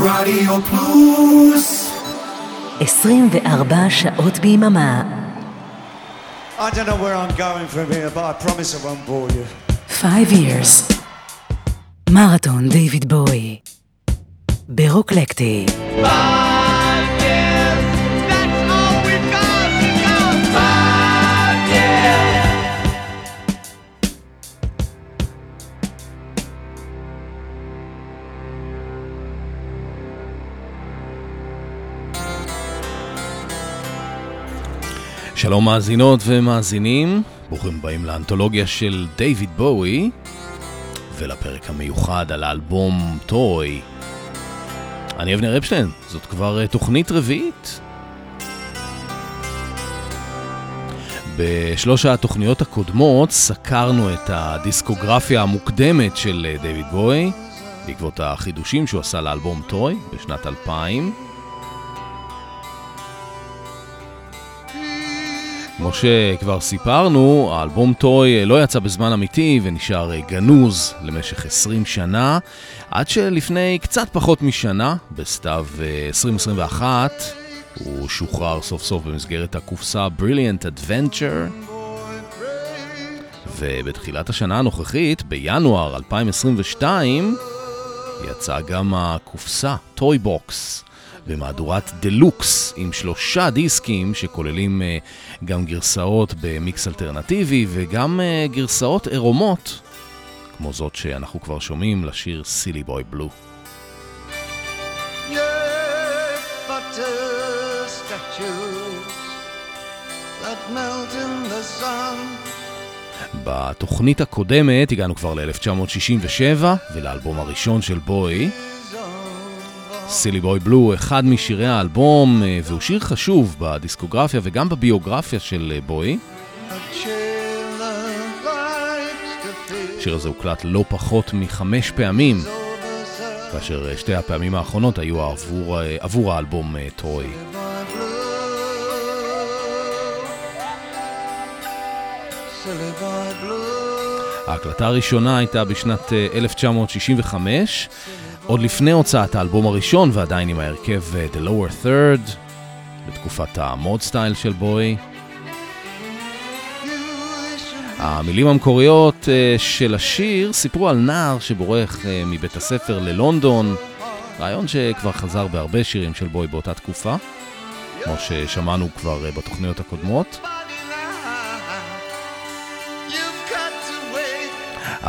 רדיו פלוס 24 שעות ביממה. I don't know where I'm going from here, but I promise I won't bore you. 5 years. מרתון דיוויד בואי. ברוקלקטי. שלום מאזינות ומאזינים, ברוכים הבאים לאנתולוגיה של דיוויד בואי ולפרק המיוחד על האלבום Toy. אני אבנר אפשטיין, זאת כבר אה, תוכנית רביעית. בשלוש התוכניות הקודמות סקרנו את הדיסקוגרפיה המוקדמת של אה, דיוויד בואי בעקבות החידושים שהוא עשה לאלבום Toy בשנת 2000. כמו שכבר סיפרנו, האלבום Toy לא יצא בזמן אמיתי ונשאר גנוז למשך 20 שנה, עד שלפני קצת פחות משנה, בסתיו 2021, הוא שוחרר סוף סוף במסגרת הקופסה Brilliant Adventure. ובתחילת השנה הנוכחית, בינואר 2022, יצאה גם הקופסה, Toy Box. במהדורת דלוקס עם שלושה דיסקים שכוללים uh, גם גרסאות במיקס אלטרנטיבי וגם uh, גרסאות עירומות, כמו זאת שאנחנו כבר שומעים לשיר סילי בוי בלו. בתוכנית הקודמת הגענו כבר ל-1967 ולאלבום הראשון של בוי. סילי בוי בלו, אחד משירי האלבום, אה, והוא שיר חשוב בדיסקוגרפיה וגם בביוגרפיה של אה, בוי. השיר הזה הוקלט לא פחות מחמש פעמים, כאשר אה, שתי הפעמים האחרונות היו עבור, עבור האלבום טרוי. ההקלטה הראשונה הייתה בשנת 1965, עוד לפני הוצאת האלבום הראשון ועדיין עם ההרכב אה, The Lower Third, בתקופת המוד סטייל של בוי. המילים המקוריות אה, של השיר סיפרו על נער שבורח אה, מבית הספר ללונדון, רעיון שכבר חזר בהרבה שירים של בוי באותה תקופה, כמו ששמענו כבר בתוכניות הקודמות.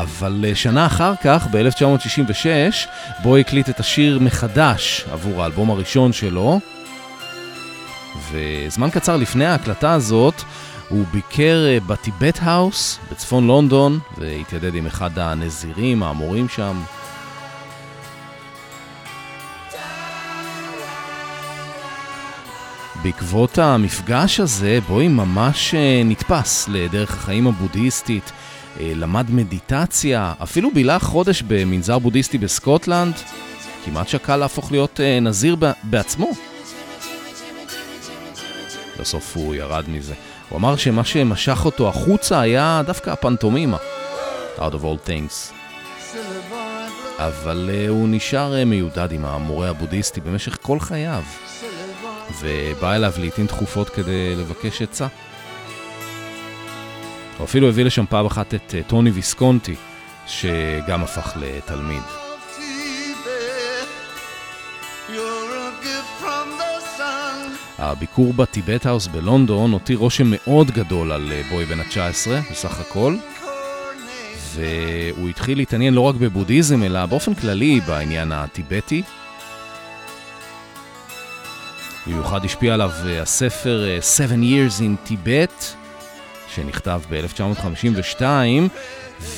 אבל אה, שנה אחר כך, ב-1966, בו הקליט את השיר מחדש עבור האלבום הראשון שלו. וזמן קצר לפני ההקלטה הזאת, הוא ביקר אה, בטיבט האוס בצפון לונדון, והתיידד עם אחד הנזירים, האמורים שם. בעקבות המפגש הזה, בואי ממש אה, נתפס לדרך החיים הבודהיסטית למד מדיטציה, אפילו בילה חודש במנזר בודהיסטי בסקוטלנד, כמעט שקל להפוך להיות אה, נזיר בעצמו. בסוף הוא ירד מזה. הוא אמר שמה שמשך אותו החוצה היה דווקא הפנטומימה, out of all things. אבל uh, הוא נשאר מיודד עם המורה הבודהיסטי במשך כל חייו, ובא אליו לעיתים תכופות כדי לבקש עצה. הוא אפילו הביא לשם פעם אחת את אה, טוני ויסקונטי, שגם הפך לתלמיד. הביקור בטיבט האוס בלונדון הותיר רושם מאוד גדול על אה, בוי בן ה-19 בסך הכל, והוא התחיל להתעניין לא רק בבודהיזם, אלא באופן כללי בעניין הטיבטי. במיוחד השפיע עליו אה, הספר Seven Years in Tibet, שנכתב ב-1952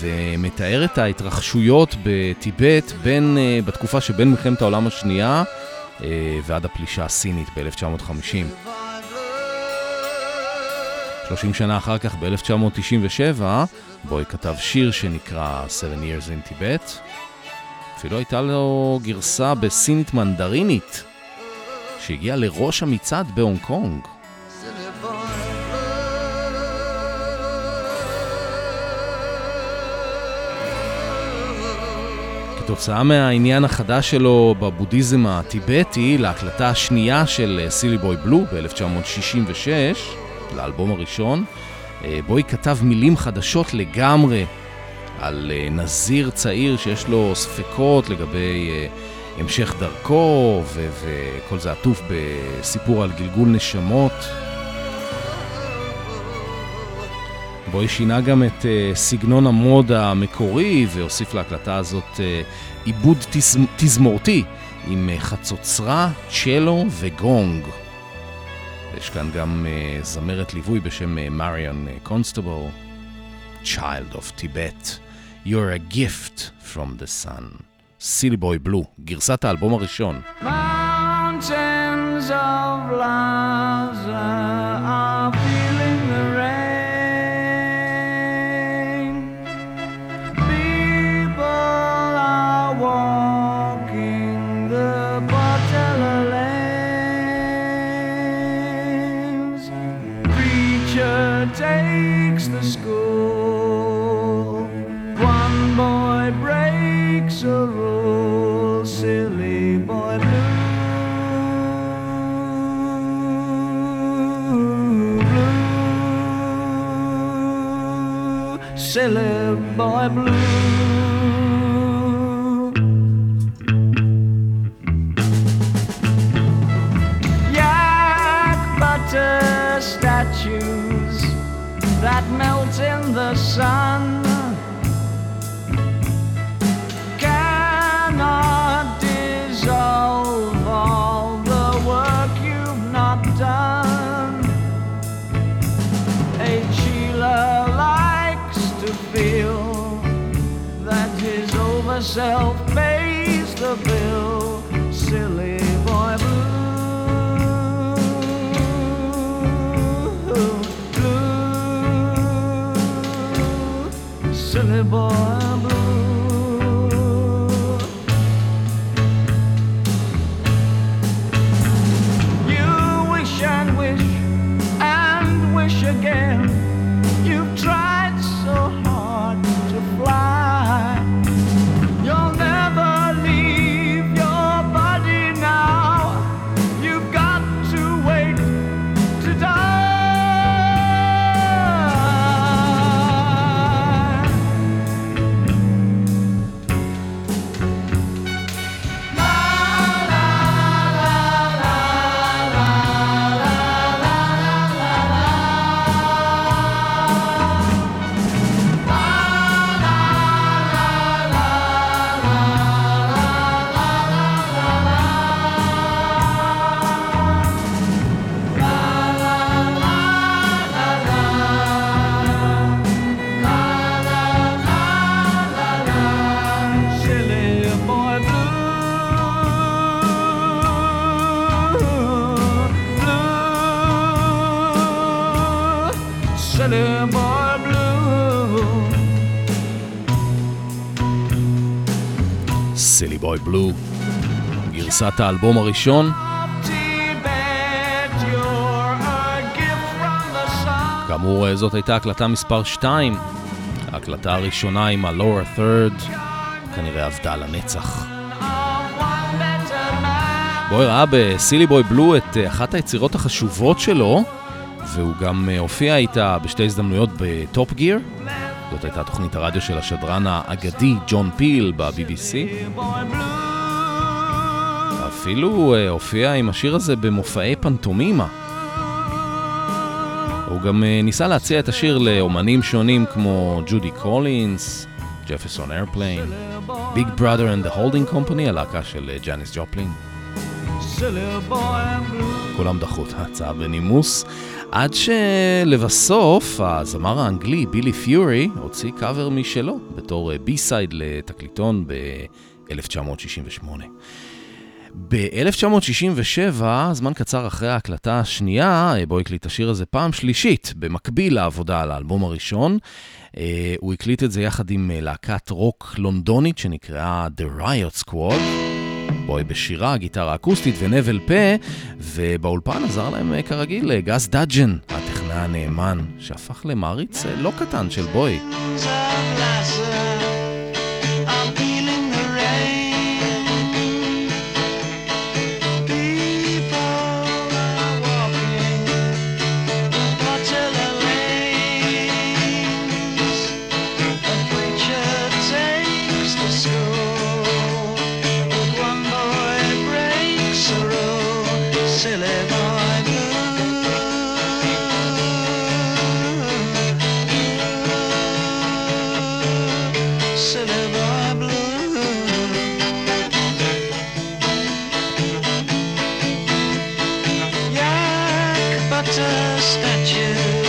ומתאר את ההתרחשויות בטיבט בין, uh, בתקופה שבין מלחמת העולם השנייה uh, ועד הפלישה הסינית ב-1950. 30 שנה אחר כך, ב-1997, בוי כתב שיר שנקרא Seven Years in Tibet. אפילו הייתה לו גרסה בסינית מנדרינית, שהגיעה לראש המצעד בהונג קונג. כתוצאה מהעניין החדש שלו בבודהיזם הטיבטי להקלטה השנייה של סילי בוי בלו ב-1966, לאלבום הראשון, בוי כתב מילים חדשות לגמרי על נזיר צעיר שיש לו ספקות לגבי המשך דרכו, וכל זה עטוף בסיפור על גלגול נשמות. בו שינה גם את uh, סגנון המוד המקורי והוסיף להקלטה הזאת uh, עיבוד תז... תזמורתי עם uh, חצוצרה, צ'לו וגונג. יש כאן גם uh, זמרת ליווי בשם מריאן קונסטבל, Child of Tibet, You're a gift from the sun. סילי בוי בלו, גרסת האלבום הראשון. Mountains boy blue. Yak butter statues that melt in the sun. door. בלו, גרסת האלבום הראשון. כאמור, זאת הייתה הקלטה מספר 2. ההקלטה הראשונה עם ה-Lower Third כנראה עבדה לנצח. בוי ראה בסילי בוי בלו את אחת היצירות החשובות שלו, והוא גם הופיע איתה בשתי הזדמנויות בטופ גיר. זאת הייתה תוכנית הרדיו של השדרן האגדי ג'ון פיל ב-BBC. אפילו הופיע עם השיר הזה במופעי פנטומימה. הוא גם ניסה להציע את השיר לאומנים שונים כמו ג'ודי קולינס, Jefferson Airplane, Big Brother and the Holding Company, הלהקה של ג'אניס ג'ופלין. כולם דחו את ההצעה בנימוס, עד שלבסוף הזמר האנגלי בילי פיורי הוציא קאבר משלו בתור B-side לתקליטון ב-1968. ב-1967, זמן קצר אחרי ההקלטה השנייה, בואי הקליט השיר הזה פעם שלישית, במקביל לעבודה על האלבום הראשון. הוא הקליט את זה יחד עם להקת רוק לונדונית שנקראה The Riot Squad. בואי בשירה, גיטרה אקוסטית ונבל פה, ובאולפן עזר להם כרגיל גס דאג'ן, הטכנאי הנאמן, שהפך למעריץ לא קטן של בוי. daughter statue.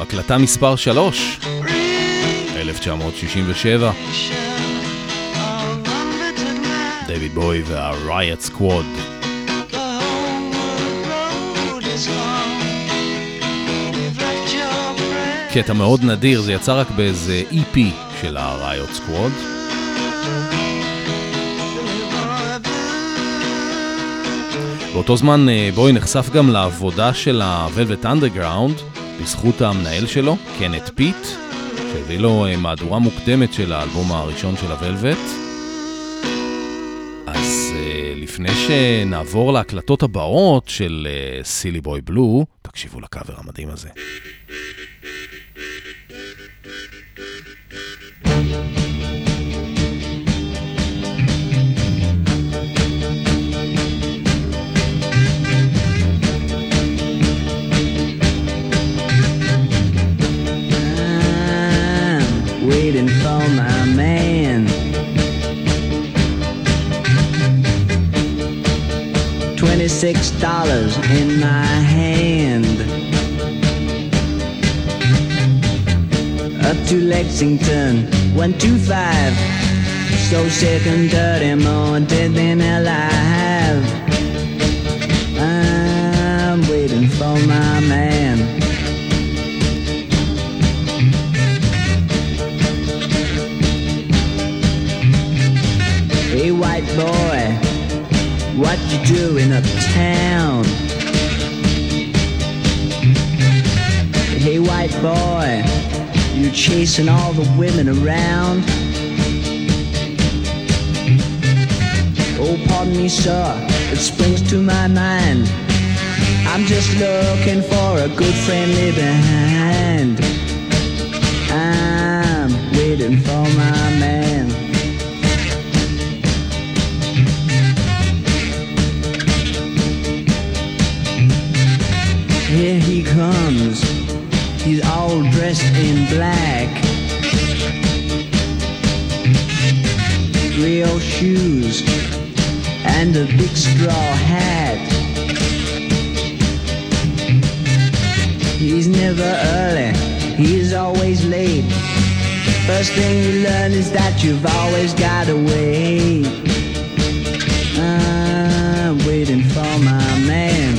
הקלטה מספר 3, 1967. דויד בוי וה-Riot. קטע מאוד נדיר, זה יצא רק באיזה EP של ה-Riot Squad. באותו זמן אה, בוי נחשף גם לעבודה של ה-Velvet Underground, בזכות המנהל שלו, קנת' פיט, שהביא לו אה, מהדורה מוקדמת של האלבום הראשון של ה-Velvet. אז אה, לפני שנעבור להקלטות הבאות של Silly Boy Blue, תקשיבו לקאבר המדהים הזה. Twenty-six dollars in my hand. Up to Lexington, one two five. So sick and dirty, more dead than alive. What you doing uptown? Hey white boy, you chasing all the women around? Oh, pardon me, sir, it springs to my mind. I'm just looking for a good friendly behind. I'm waiting for my man. Here he comes. He's all dressed in black. Real shoes and a big straw hat. He's never early, he's always late. First thing you learn is that you've always got to wait. I'm waiting for my man.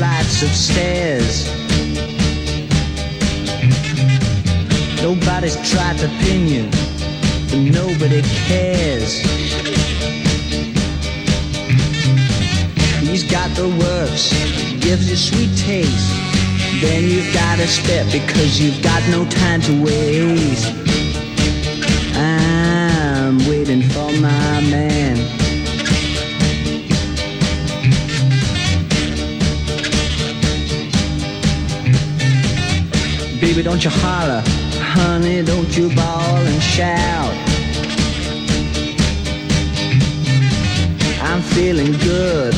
Flights of stairs. Nobody's tried to pin you, but nobody cares. He's got the works, gives you sweet taste. Then you've got to spit because you've got no time to waste. Don't you holler. Honey, don't you bawl and shout. I'm feeling good.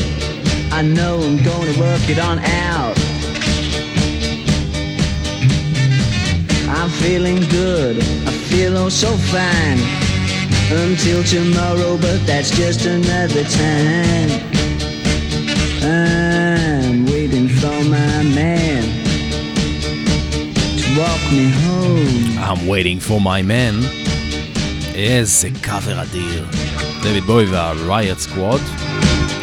I know I'm gonna work it on out. I'm feeling good. I feel oh so fine. Until tomorrow, but that's just another time. I'm waiting for my man walk me home. I'm waiting for my man. איזה קאבר אדיר. דויד בוי וה-Riot Squad.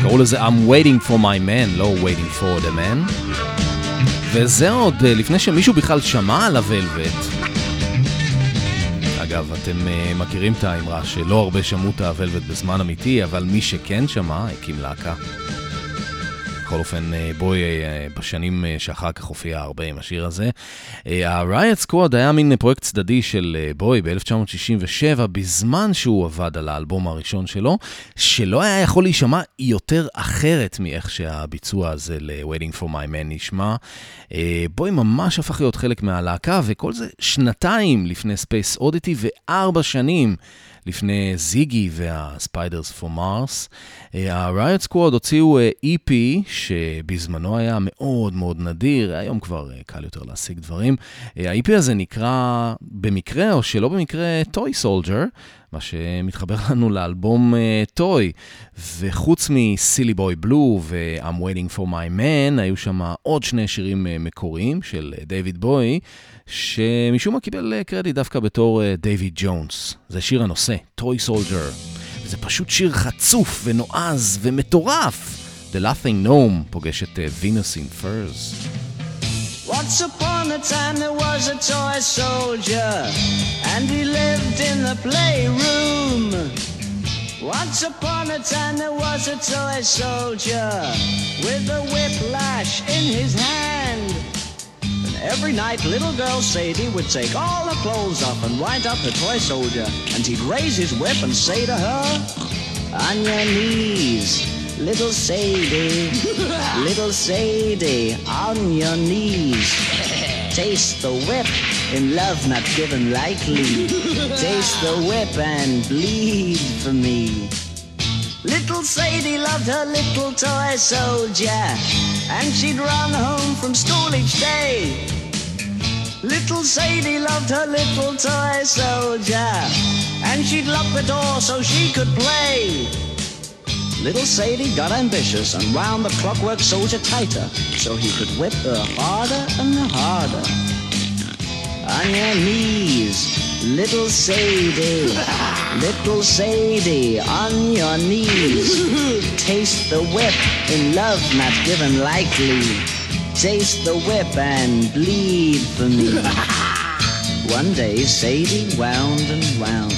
קראו לזה I'm waiting for my man, לא waiting for the man. וזה עוד אה, לפני שמישהו בכלל שמע על הוולווט. אגב, אתם uh, מכירים את האמרה שלא הרבה שמעו את הוולווט בזמן אמיתי, אבל מי שכן שמע, הקים להקה. בכל אופן, אה, בואי אה, בשנים אה, שאחר כך הופיע הרבה עם השיר הזה. ה-Riot Squad היה מין פרויקט צדדי של בואי ב-1967, בזמן שהוא עבד על האלבום הראשון שלו, שלא היה יכול להישמע יותר אחרת מאיך שהביצוע הזה ל-Waiting for My Man נשמע. בואי ממש הפך להיות חלק מהלהקה, וכל זה שנתיים לפני Space Oddity וארבע שנים. לפני זיגי והספיידרס פור מרס. ה-Riot Squad הוציאו EP שבזמנו היה מאוד מאוד נדיר, היום כבר אה, קל יותר להשיג דברים. אה, ה-EP הזה נקרא במקרה או שלא במקרה Toy Soldier. מה שמתחבר לנו לאלבום Toy. אה, וחוץ מ-Silly Boy Blue ו-I'm Waiting for My Man, היו שם עוד שני שירים אה, מקוריים של דייוויד אה, בואי, שמשום מה קיבל אה, קרדיט דווקא בתור דייוויד אה, ג'ונס. זה שיר הנושא, Toy Soldier. זה פשוט שיר חצוף ונועז ומטורף. The Laughing Gnome פוגש את וינוס אין פרס. Once upon a time there was a toy soldier, and he lived in the playroom. Once upon a time there was a toy soldier with a whiplash in his hand. And every night little girl Sadie would take all her clothes off and wind up the toy soldier. And he'd raise his whip and say to her, On your knees, Little Sadie, little Sadie, on your knees. Taste the whip in love not given lightly. Taste the whip and bleed for me. Little Sadie loved her little toy soldier, and she'd run home from school each day. Little Sadie loved her little toy soldier, and she'd lock the door so she could play. Little Sadie got ambitious and wound the clockwork soldier tighter so he could whip her harder and harder. On your knees, little Sadie, little Sadie, on your knees. Taste the whip in love not given lightly. Taste the whip and bleed for me. One day Sadie wound and wound,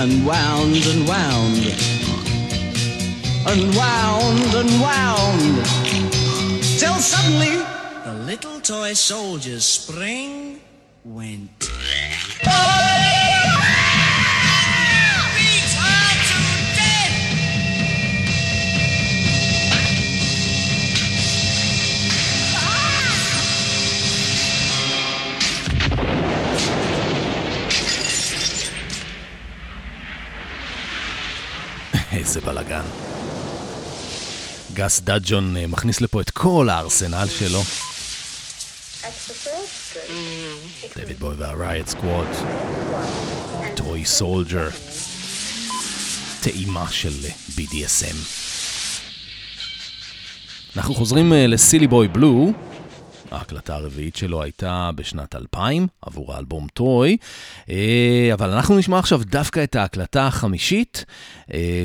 and wound and wound and wound and wound till suddenly the little toy soldier's spring went. איזה בלאגן. גס דאג'ון אה, מכניס לפה את כל הארסנל שלו. דויד בואי וה-Riot Squad, Toy Soldier, טעימה של אה, BDSM. אנחנו חוזרים אה, ל-Silly Boy Blue, ההקלטה הרביעית שלו הייתה בשנת 2000 עבור האלבום Toy, אבל אנחנו נשמע עכשיו דווקא את ההקלטה החמישית,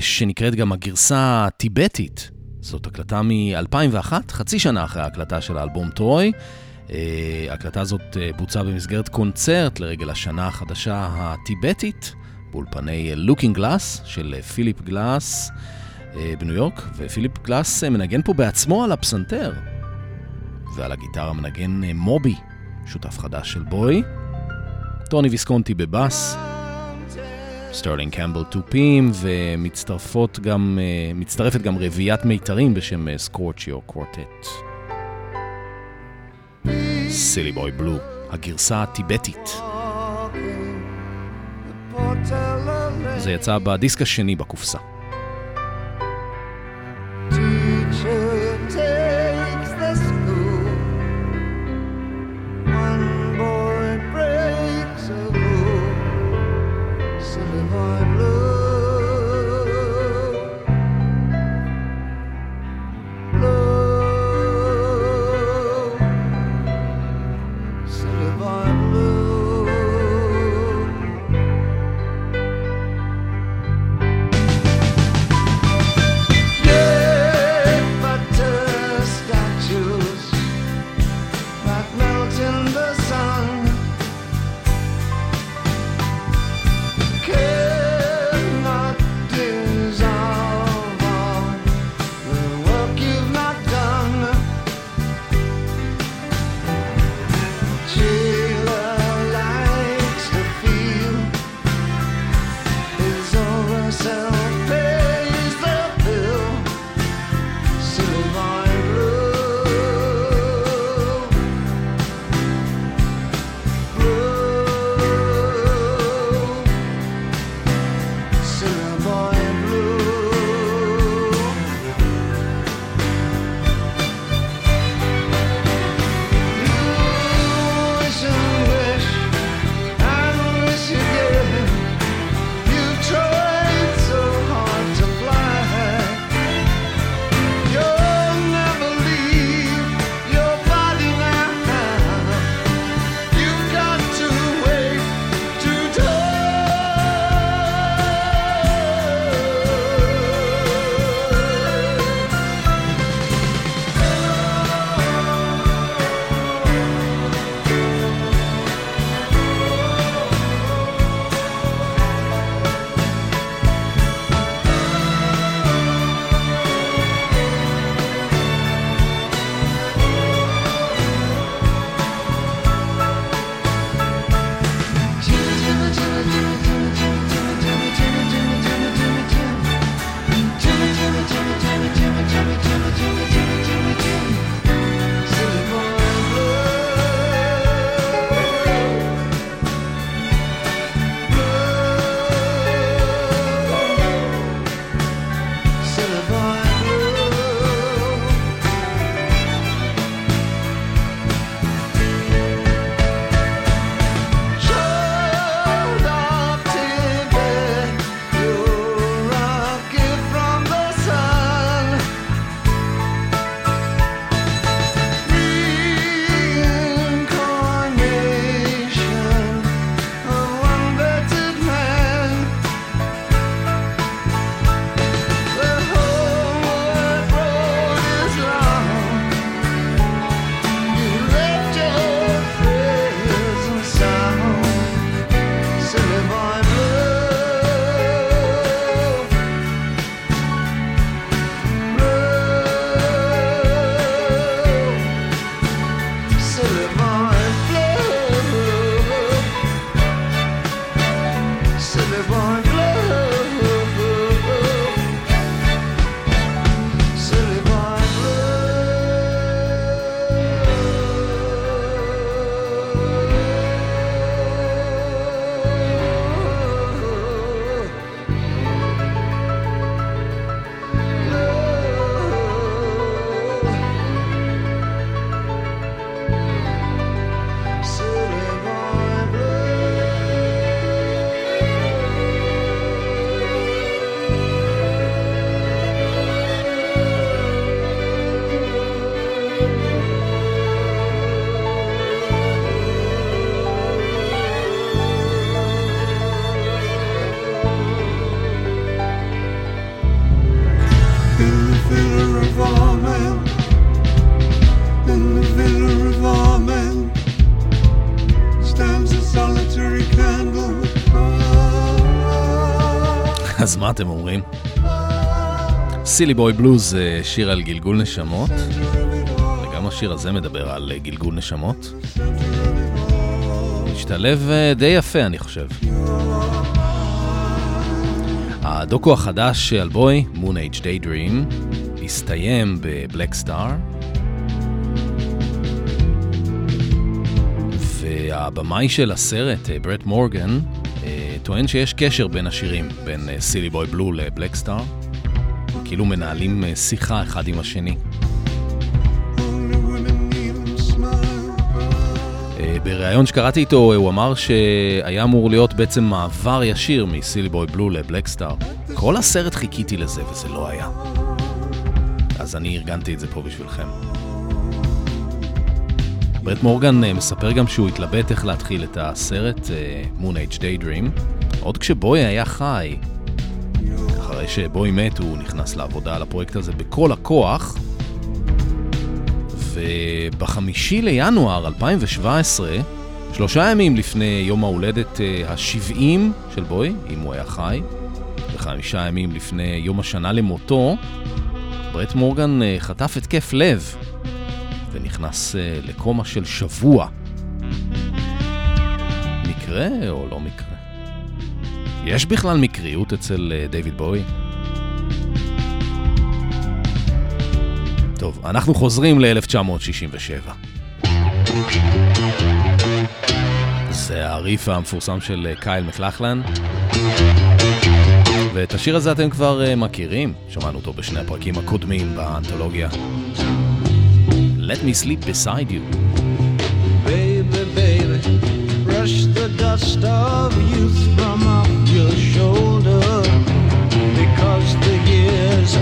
שנקראת גם הגרסה הטיבטית. זאת הקלטה מ-2001, חצי שנה אחרי ההקלטה של האלבום Toy. ההקלטה הזאת בוצעה במסגרת קונצרט לרגל השנה החדשה הטיבטית, באולפני Looking Glass של פיליפ גלאס. בניו יורק, ופיליפ גלאס מנגן פה בעצמו על הפסנתר. ועל הגיטרה מנגן אה, מובי, שותף חדש של בואי. טוני ויסקונטי בבאס, סטרלינג קמבל תופים, ומצטרפות גם, אה, מצטרפת גם רביעיית מיתרים בשם Scorchio Quartet. Silly Boy Blue, הגרסה הטיבטית. זה יצא בדיסק השני בקופסה. אתם אומרים? סילי בוי בלוז זה שיר על גלגול נשמות, וגם השיר הזה מדבר על גלגול נשמות. משתלב אה, די יפה, אני חושב. הדוקו החדש על בוי, Moon Age Daydream, הסתיים בבלק סטאר. והבמאי של הסרט, אה, ברט מורגן, אה, טוען שיש קשר בין השירים, בין סילי בוי בלו לבלק סטאר. כאילו מנהלים שיחה אחד עם השני. בריאיון שקראתי איתו הוא אמר שהיה אמור להיות בעצם מעבר ישיר מסילי בוי בלו לבלק סטאר. כל הסרט חיכיתי לזה וזה לא היה. אז אני ארגנתי את זה פה בשבילכם. ברט מורגן אה, מספר גם שהוא התלבט איך להתחיל את הסרט אה, Moon Age Daydream, עוד כשבוי היה חי. אחרי שבוי מת הוא נכנס לעבודה על הפרויקט הזה בכל הכוח, ובחמישי לינואר 2017, שלושה ימים לפני יום ההולדת ה-70 של בוי, אם הוא היה חי, וחמישה ימים לפני יום השנה למותו, ברט מורגן אה, חטף התקף לב ונכנס אה, לקומה של שבוע. מקרה או לא מקרה? יש בכלל מקריות אצל אה, דיוויד בוי? טוב, אנחנו חוזרים ל-1967. זה הריף המפורסם של אה, קייל מקלחלן. ואת השיר הזה אתם כבר uh, מכירים, שמענו אותו בשני הפרקים הקודמים באנתולוגיה. Let me sleep beside you. Baby, baby, brush the dust of youth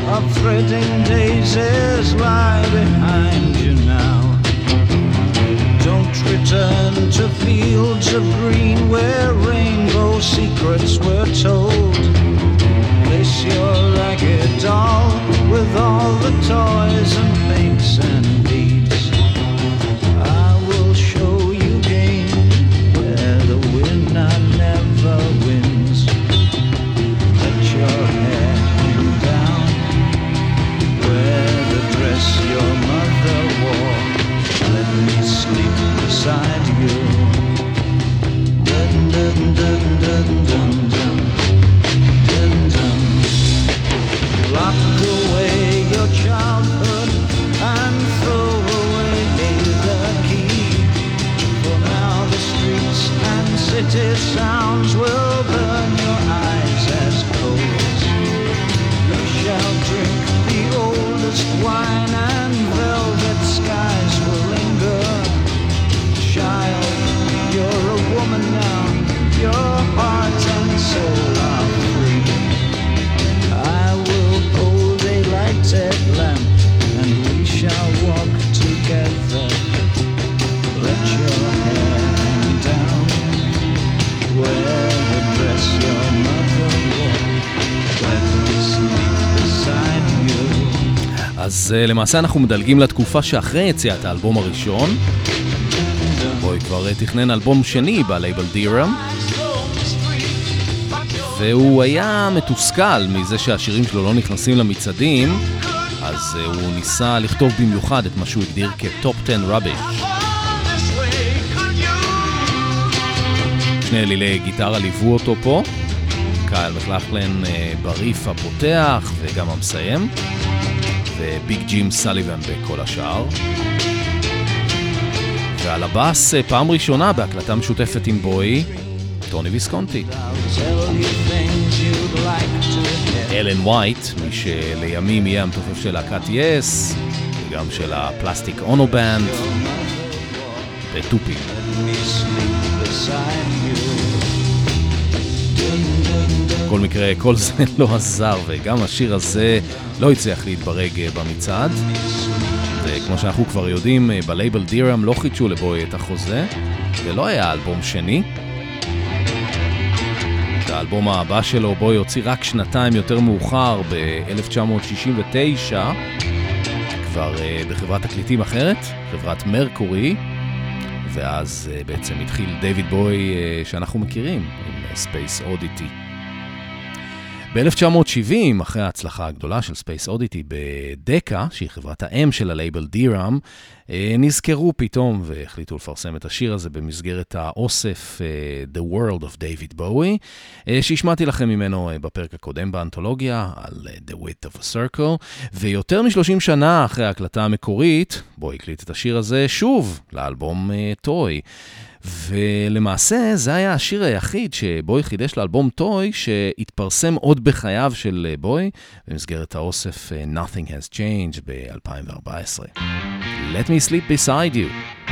of threading daisies lie behind you now. Don't return to fields of green where rainbow secrets were told. Place your ragged doll with all the toys and אז uh, למעשה אנחנו מדלגים לתקופה שאחרי יציאת האלבום הראשון. בוי כבר uh, תכנן אלבום שני בלייבל דירם. והוא היה מתוסכל מזה שהשירים שלו לא נכנסים למצעדים, אז uh, הוא ניסה לכתוב במיוחד את מה שהוא הגדיר כטופ 10 rubbish. שני אלילי גיטרה ליוו אותו פה, קייל מקלחלן בריף הפותח וגם המסיים, וביג ג'ים סליבן בכל השאר. ועל הבאס אה, פעם ראשונה בהקלטה משותפת עם בואי, טוני ויסקונטי. אלן וייט, מי שלימים יהיה המתופף של להקת יס, וגם של ה Plastic Ono Band, ותופי. בכל מקרה, כל זה לא עזר, וגם השיר הזה לא הצליח להתברג אה, במצעד. וכמו שאנחנו כבר יודעים, אה, בלייבל דירם לא חידשו לבוי את החוזה, ולא היה אלבום שני. את האלבום הבא שלו בוי הוציא רק שנתיים יותר מאוחר, ב-1969, כבר uh, בחברת תקליטים אחרת, חברת מרקורי, ואז בעצם התחיל דיוויד בוי שאנחנו מכירים, עם Space Oddity. ב-1970, אחרי ההצלחה הגדולה של Space Oddity בדקה, שהיא חברת האם של הלייבל דיראם, אה, נזכרו פתאום והחליטו לפרסם את השיר הזה במסגרת האוסף אה, The World of David Bowie, אה, שהשמעתי לכם ממנו בפרק הקודם באנתולוגיה על The Width of a Circle, ויותר מ-30 שנה אחרי ההקלטה המקורית, בואי הקליט את השיר הזה שוב לאלבום טוי. Uh, ולמעשה זה היה השיר היחיד שבוי חידש לאלבום טוי, שהתפרסם עוד בחייו של בוי, במסגרת האוסף Nothing Has Changed ב-2014. Let me sleep beside you.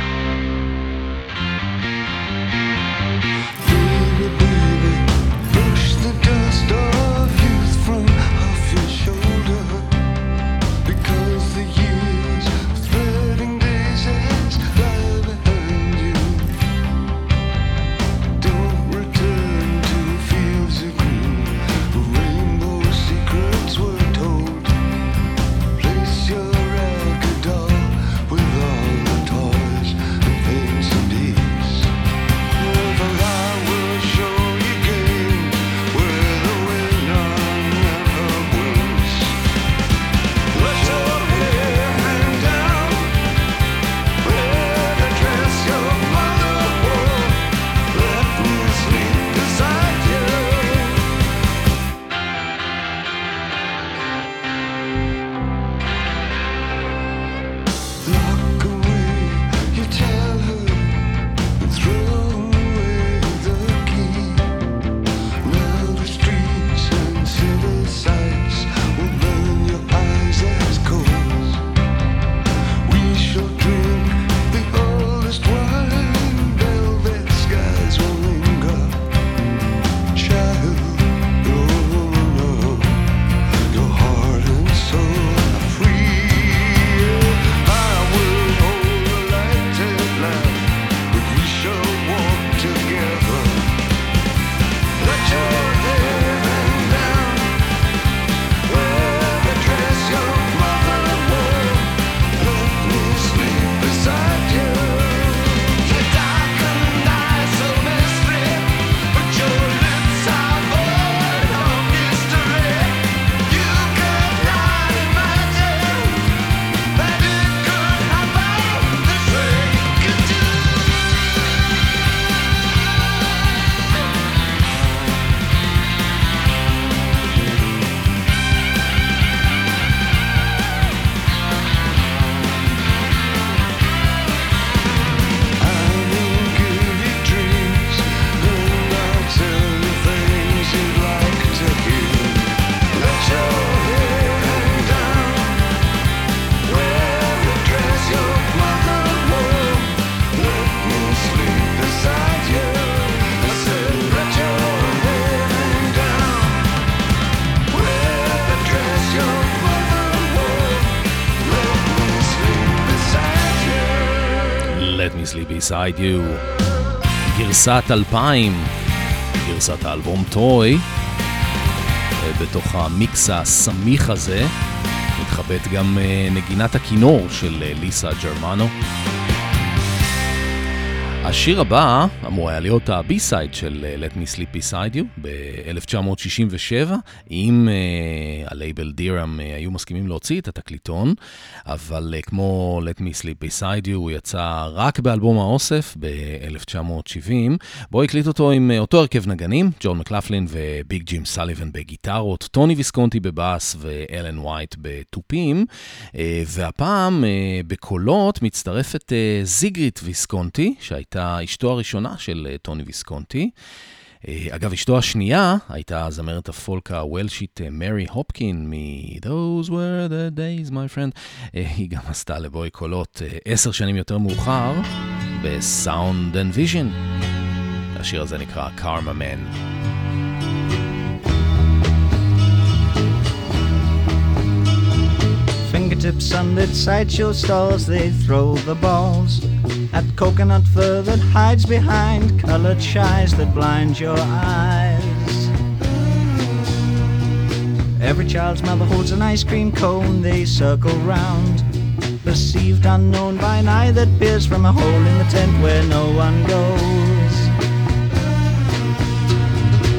Beside You, גרסת 2000, גרסת האלבום Toy, בתוך המיקס הסמיך הזה מתחבאת גם אה, נגינת הכינור של אה, ליסה ג'רמנו. השיר הבא אמור היה להיות ה B-side של אה, Let Me Sleep Beside You ב-1967, אם הלייבל דיראם אה, היו מסכימים להוציא את התקליטון, אבל אה, כמו Let Me Sleep Beside You הוא יצא רק באלבום האוסף ב-1970, בואי הקליט אותו עם אה, אותו הרכב נגנים, ג'ון מקלפלין וביג ג'ים סליבן בגיטרות, טוני ויסקונטי בבאס ואלן וייט בתופים, והפעם בקולות מצטרפת זיגריד ויסקונטי, שהייתה אשתו הראשונה של טוני ויסקונטי. אה, אגב, אשתו השנייה הייתה זמרת הפולק הוולשית אה, מרי הופקין מ-Those were the days, my friend. אה, היא גם עשתה לבוי קולות עשר שנים יותר מאוחר ב-Sound and Vision. השיר הזה נקרא Karma Man. Fingertips under sideshow stalls, they throw the balls. At coconut fur that hides behind colored shies that blind your eyes. Every child's mother holds an ice cream cone, they circle round. Perceived unknown by an eye that peers from a hole in the tent where no one goes.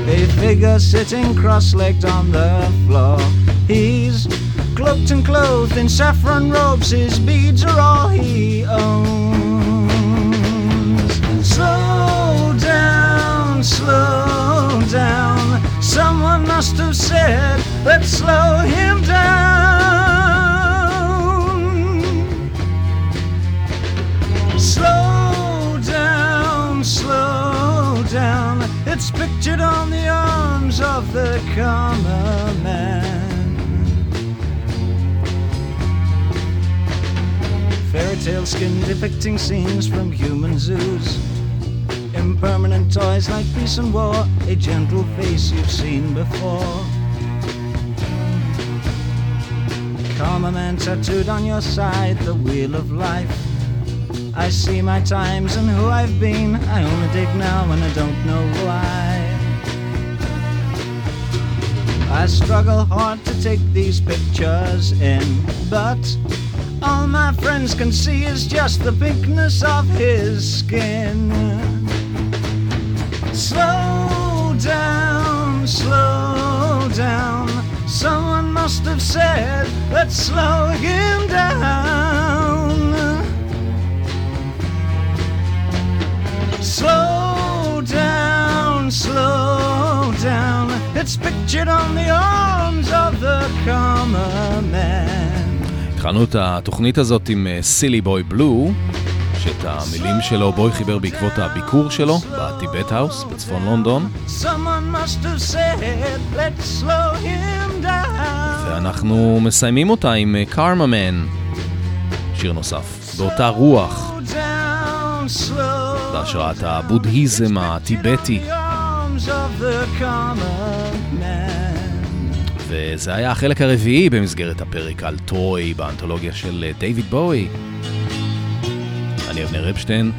A figure sitting cross-legged on the floor. He's cloaked and clothed in saffron robes. His beads are all he owns. Slow down, slow down. Someone must have said, let's slow him down. Slow down, slow down. It's pictured on the arms of the common Tale skin depicting scenes from human zoos. Impermanent toys like peace and war, a gentle face you've seen before. Karma man tattooed on your side, the wheel of life. I see my times and who I've been. I only dig now and I don't know why. I struggle hard to take these pictures in, but all my friends can see is just the pinkness of his skin. Slow down, slow down. Someone must have said, let's slow him down. Slow down, slow down. It's pictured on the arms of the common man. התחלנו את התוכנית הזאת עם סילי בוי בלו, שאת המילים שלו בוי חיבר בעקבות הביקור שלו בטיבט האוס בצפון לונדון. Said. ואנחנו מסיימים אותה עם קארמה מן, שיר נוסף, באותה רוח, בהשראת הבודהיזם הטיבטי. of the common man. וזה היה החלק הרביעי במסגרת הפרק על טרוי באנתולוגיה של דיוויד בואי. אני אבנר אפשטיין,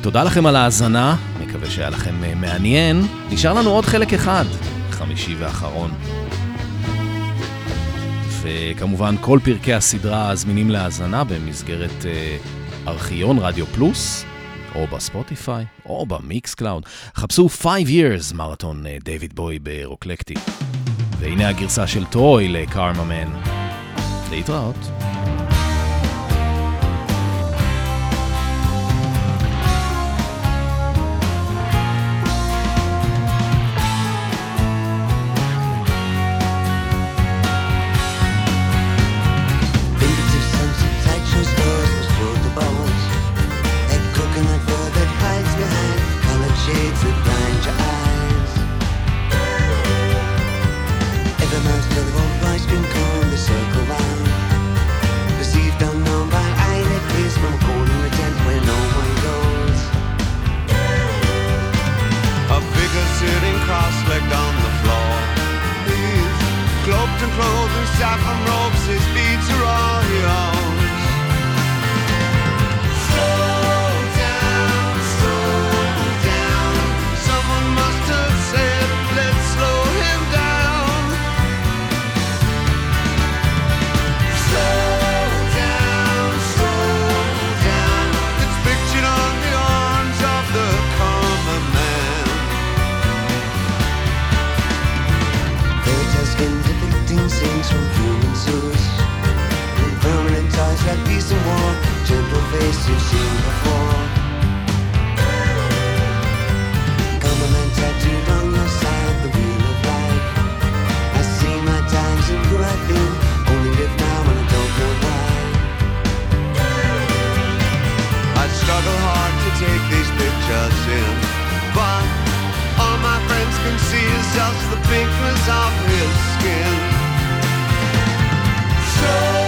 תודה לכם על ההאזנה, מקווה שהיה לכם אה, מעניין. נשאר לנו עוד חלק אחד, חמישי ואחרון. וכמובן כל פרקי הסדרה זמינים להאזנה במסגרת אה, ארכיון רדיו פלוס, או בספוטיפיי, או במיקס קלאוד. חפשו Five Years מרתון אה, דיוויד בואי ברוקלקטי. והנה הגרסה של Toy ל Karma Man. להתראות. Struggle hard to take these pictures in, but all my friends can see is just the pinkness of his skin. Slow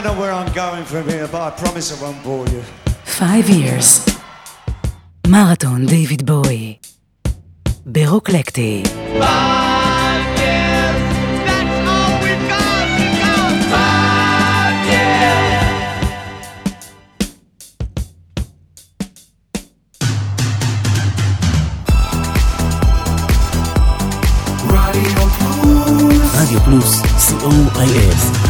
don't know where I'm going from here, but I promise I won't bore you. Five years. מרתון דיוויד בואי. ברוקלקטי. רדיו פלוס, רדיו פלוס, co.il